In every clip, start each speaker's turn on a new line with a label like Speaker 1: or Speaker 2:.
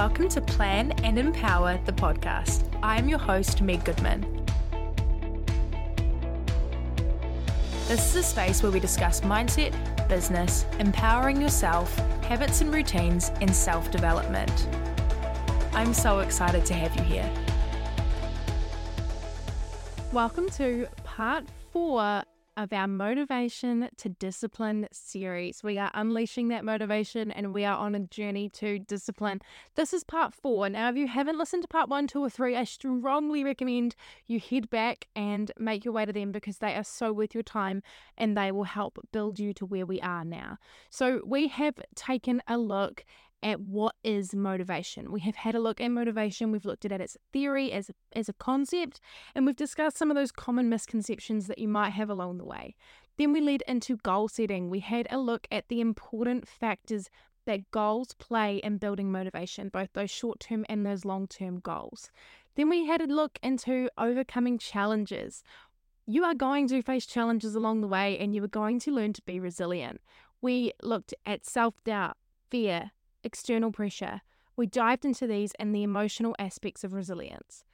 Speaker 1: Welcome to Plan and Empower the podcast. I am your host, Meg Goodman. This is a space where we discuss mindset, business, empowering yourself, habits and routines, and self development. I'm so excited to have you here. Welcome to part four of our Motivation to Discipline series. We are unleashing that motivation and we are on a journey to discipline. This is part four. Now, if you haven't listened to part one, two, or three, I strongly recommend you head back and make your way to them because they are so worth your time and they will help build you to where we are now. So, we have taken a look at what is motivation. We have had a look at motivation, we've looked at its theory as a, as a concept, and we've discussed some of those common misconceptions that you might have along the way. Then we led into goal setting. We had a look at the important factors that goals play in building motivation, both those short term and those long term goals. Then we had a look into overcoming challenges. You are going to face challenges along the way and you are going to learn to be resilient. We looked at self doubt, fear, external pressure. We dived into these and the emotional aspects of resilience.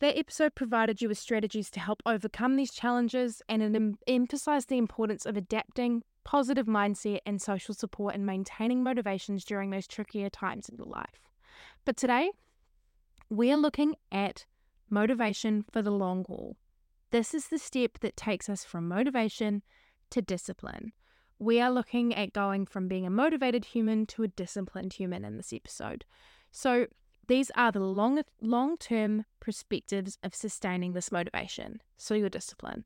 Speaker 1: That episode provided you with strategies to help overcome these challenges and it em- emphasized the importance of adapting, positive mindset, and social support in maintaining motivations during those trickier times in your life. But today, we are looking at motivation for the long haul. This is the step that takes us from motivation to discipline we are looking at going from being a motivated human to a disciplined human in this episode. So, these are the long long term perspectives of sustaining this motivation. So, your discipline.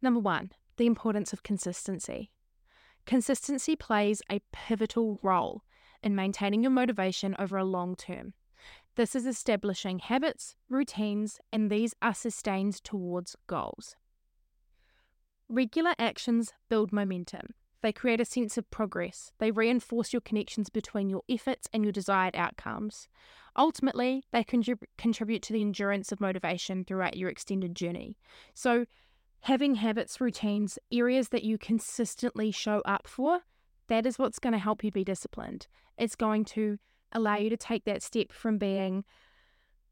Speaker 1: Number one, the importance of consistency. Consistency plays a pivotal role in maintaining your motivation over a long term. This is establishing habits, routines, and these are sustained towards goals. Regular actions build momentum. They create a sense of progress. They reinforce your connections between your efforts and your desired outcomes. Ultimately, they contrib- contribute to the endurance of motivation throughout your extended journey. So, having habits, routines, areas that you consistently show up for, that is what's going to help you be disciplined. It's going to allow you to take that step from being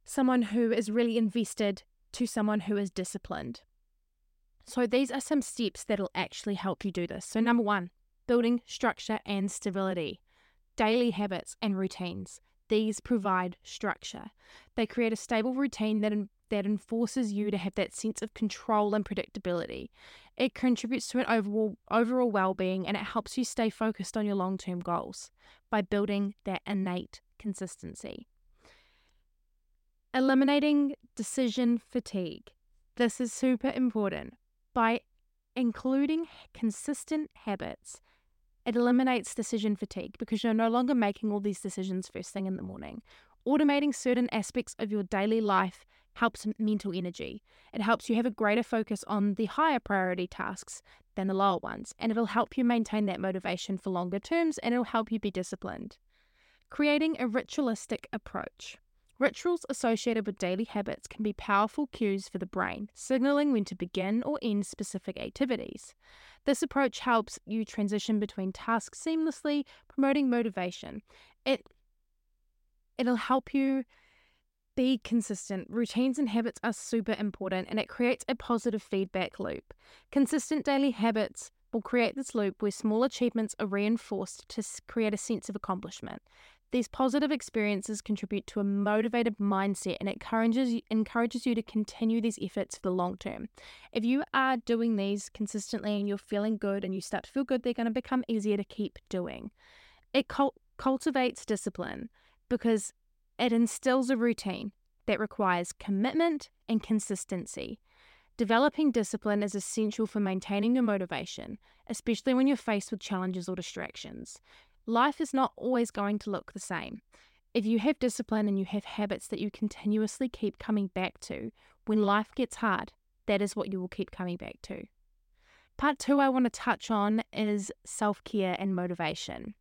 Speaker 1: someone who is really invested to someone who is disciplined. So these are some steps that'll actually help you do this. So, number one, building structure and stability, daily habits and routines. These provide structure. They create a stable routine that, that enforces you to have that sense of control and predictability. It contributes to an overall, overall well being and it helps you stay focused on your long term goals by building that innate consistency. Eliminating decision fatigue. This is super important by including consistent habits, it eliminates decision fatigue because you're no longer making all these decisions first thing in the morning. Automating certain aspects of your daily life helps mental energy. It helps you have a greater focus on the higher priority tasks than the lower ones, and it'll help you maintain that motivation for longer terms and it'll help you be disciplined. Creating a ritualistic approach. Rituals associated with daily habits can be powerful cues for the brain, signaling when to begin or end specific activities. This approach helps you transition between tasks seamlessly, promoting motivation. It it'll help you be consistent. Routines and habits are super important and it creates a positive feedback loop. Consistent daily habits will create this loop where small achievements are reinforced to create a sense of accomplishment. These positive experiences contribute to a motivated mindset and it encourages, encourages you to continue these efforts for the long term. If you are doing these consistently and you're feeling good and you start to feel good, they're going to become easier to keep doing. It cult- cultivates discipline because it instills a routine that requires commitment and consistency. Developing discipline is essential for maintaining your motivation, especially when you're faced with challenges or distractions life is not always going to look the same. If you have discipline and you have habits that you continuously keep coming back to, when life gets hard, that is what you will keep coming back to. Part two, I want to touch on is self care and motivation.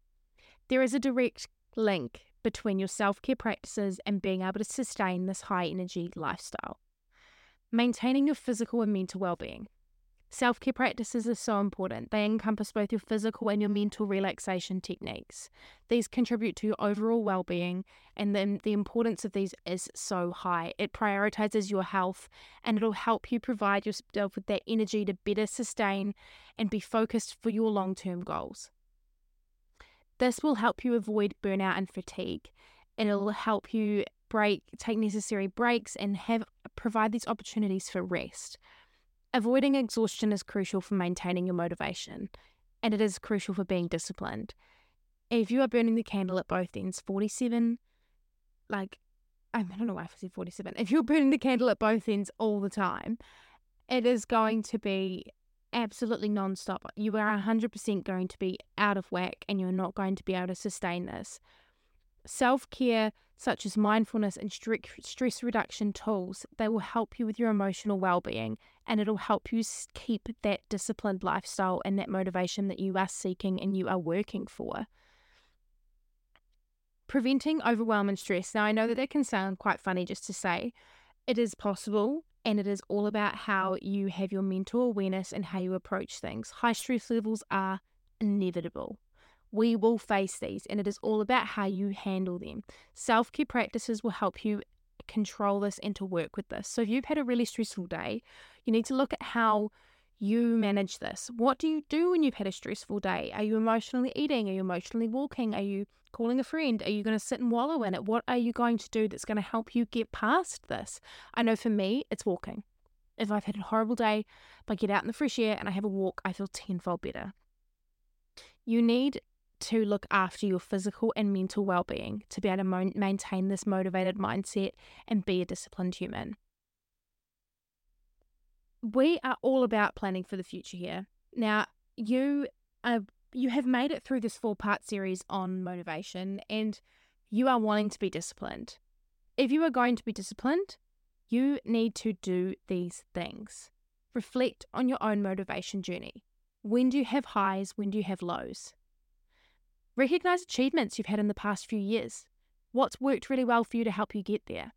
Speaker 1: There is a direct link between your self care practices and being able to sustain this high energy lifestyle. Maintaining your physical and mental well being. Self care practices are so important. They encompass both your physical and your mental relaxation techniques. These contribute to your overall well being, and then the importance of these is so high. It prioritizes your health and it'll help you provide yourself with that energy to better sustain and be focused for your long term goals. This will help you avoid burnout and fatigue. It'll help you break, take necessary breaks, and have provide these opportunities for rest. Avoiding exhaustion is crucial for maintaining your motivation, and it is crucial for being disciplined. If you are burning the candle at both ends, 47, like, I don't know why I said 47. If you're burning the candle at both ends all the time, it is going to be absolutely nonstop. You are 100% going to be out of whack and you're not going to be able to sustain this. Self care, such as mindfulness and stress reduction tools, they will help you with your emotional well being and it'll help you keep that disciplined lifestyle and that motivation that you are seeking and you are working for. Preventing overwhelm and stress. Now, I know that that can sound quite funny just to say. It is possible, and it is all about how you have your mental awareness and how you approach things. High stress levels are inevitable. We will face these, and it is all about how you handle them. Self care practices will help you control this and to work with this. So, if you've had a really stressful day, you need to look at how you manage this. What do you do when you've had a stressful day? Are you emotionally eating? Are you emotionally walking? Are you calling a friend? Are you going to sit and wallow in it? What are you going to do that's going to help you get past this? I know for me, it's walking. If I've had a horrible day, if I get out in the fresh air and I have a walk, I feel tenfold better. You need to look after your physical and mental well being to be able to mo- maintain this motivated mindset and be a disciplined human. We are all about planning for the future here. Now, you are you have made it through this four part series on motivation and you are wanting to be disciplined. If you are going to be disciplined, you need to do these things. Reflect on your own motivation journey. When do you have highs? When do you have lows? Recognize achievements you've had in the past few years. What's worked really well for you to help you get there?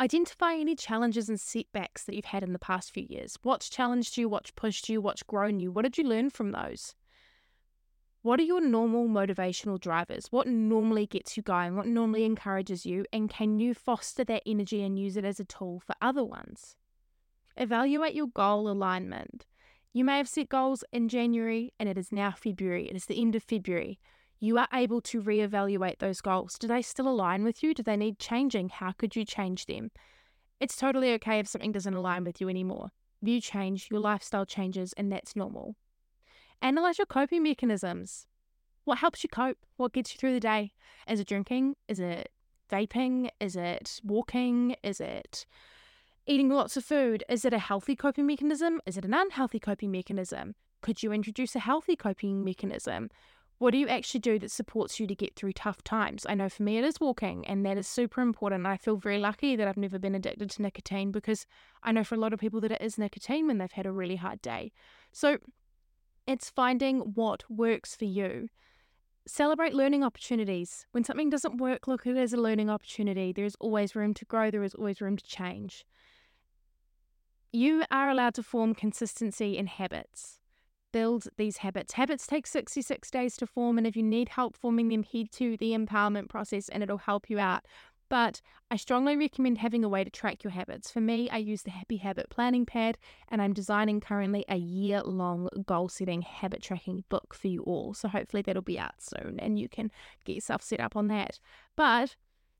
Speaker 1: Identify any challenges and setbacks that you've had in the past few years. What's challenged you? What's pushed you? What's grown you? What did you learn from those? What are your normal motivational drivers? What normally gets you going? What normally encourages you? And can you foster that energy and use it as a tool for other ones? Evaluate your goal alignment. You may have set goals in January and it is now February. It is the end of February. You are able to reevaluate those goals. Do they still align with you? Do they need changing? How could you change them? It's totally okay if something doesn't align with you anymore. You change, your lifestyle changes, and that's normal. Analyze your coping mechanisms. What helps you cope? What gets you through the day? Is it drinking? Is it vaping? Is it walking? Is it eating lots of food, is it a healthy coping mechanism? Is it an unhealthy coping mechanism? Could you introduce a healthy coping mechanism? What do you actually do that supports you to get through tough times? I know for me it is walking, and that is super important. I feel very lucky that I've never been addicted to nicotine because I know for a lot of people that it is nicotine when they've had a really hard day. So it's finding what works for you. Celebrate learning opportunities. When something doesn't work, look at it as a learning opportunity. There's always room to grow, there is always room to change you are allowed to form consistency in habits. Build these habits. Habits take 66 days to form, and if you need help forming them, head to the empowerment process and it'll help you out. But I strongly recommend having a way to track your habits. For me, I use the Happy Habit Planning Pad, and I'm designing currently a year long goal setting habit tracking book for you all. So hopefully that'll be out soon and you can get yourself set up on that. But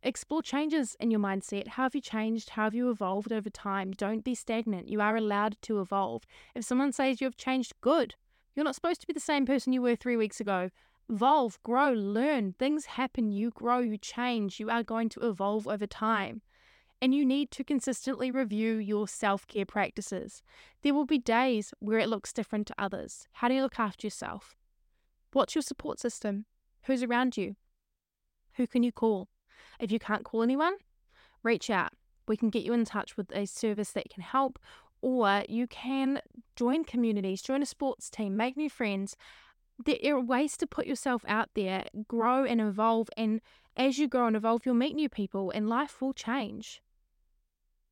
Speaker 1: Explore changes in your mindset. How have you changed? How have you evolved over time? Don't be stagnant. You are allowed to evolve. If someone says you have changed, good. You're not supposed to be the same person you were three weeks ago. Evolve, grow, learn. Things happen. You grow, you change. You are going to evolve over time. And you need to consistently review your self care practices. There will be days where it looks different to others. How do you look after yourself? What's your support system? Who's around you? Who can you call? If you can't call anyone, reach out. We can get you in touch with a service that can help, or you can join communities, join a sports team, make new friends. There are ways to put yourself out there, grow and evolve. And as you grow and evolve, you'll meet new people and life will change.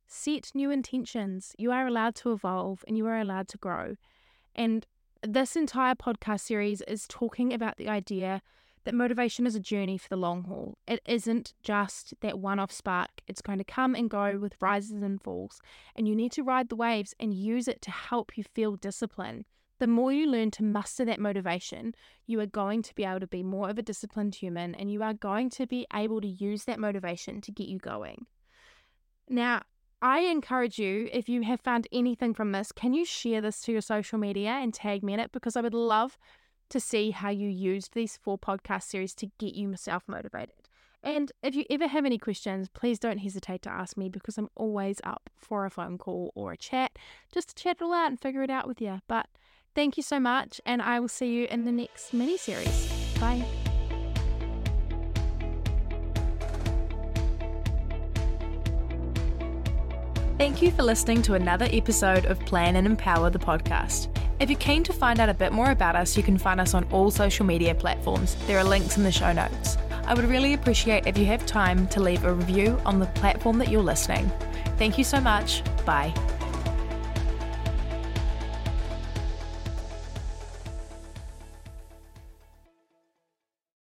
Speaker 1: set new intentions. You are allowed to evolve and you are allowed to grow. And this entire podcast series is talking about the idea that motivation is a journey for the long haul. It isn't just that one off spark, it's going to come and go with rises and falls. And you need to ride the waves and use it to help you feel discipline. The more you learn to muster that motivation, you are going to be able to be more of a disciplined human and you are going to be able to use that motivation to get you going. Now, I encourage you, if you have found anything from this, can you share this to your social media and tag me in it? Because I would love to see how you used these four podcast series to get you self motivated. And if you ever have any questions, please don't hesitate to ask me because I'm always up for a phone call or a chat just to chat it all out and figure it out with you. But thank you so much, and I will see you in the next mini series. Bye.
Speaker 2: Thank you for listening to another episode of Plan and Empower the podcast. If you're keen to find out a bit more about us, you can find us on all social media platforms. There are links in the show notes. I would really appreciate if you have time to leave a review on the platform that you're listening. Thank you so much. Bye.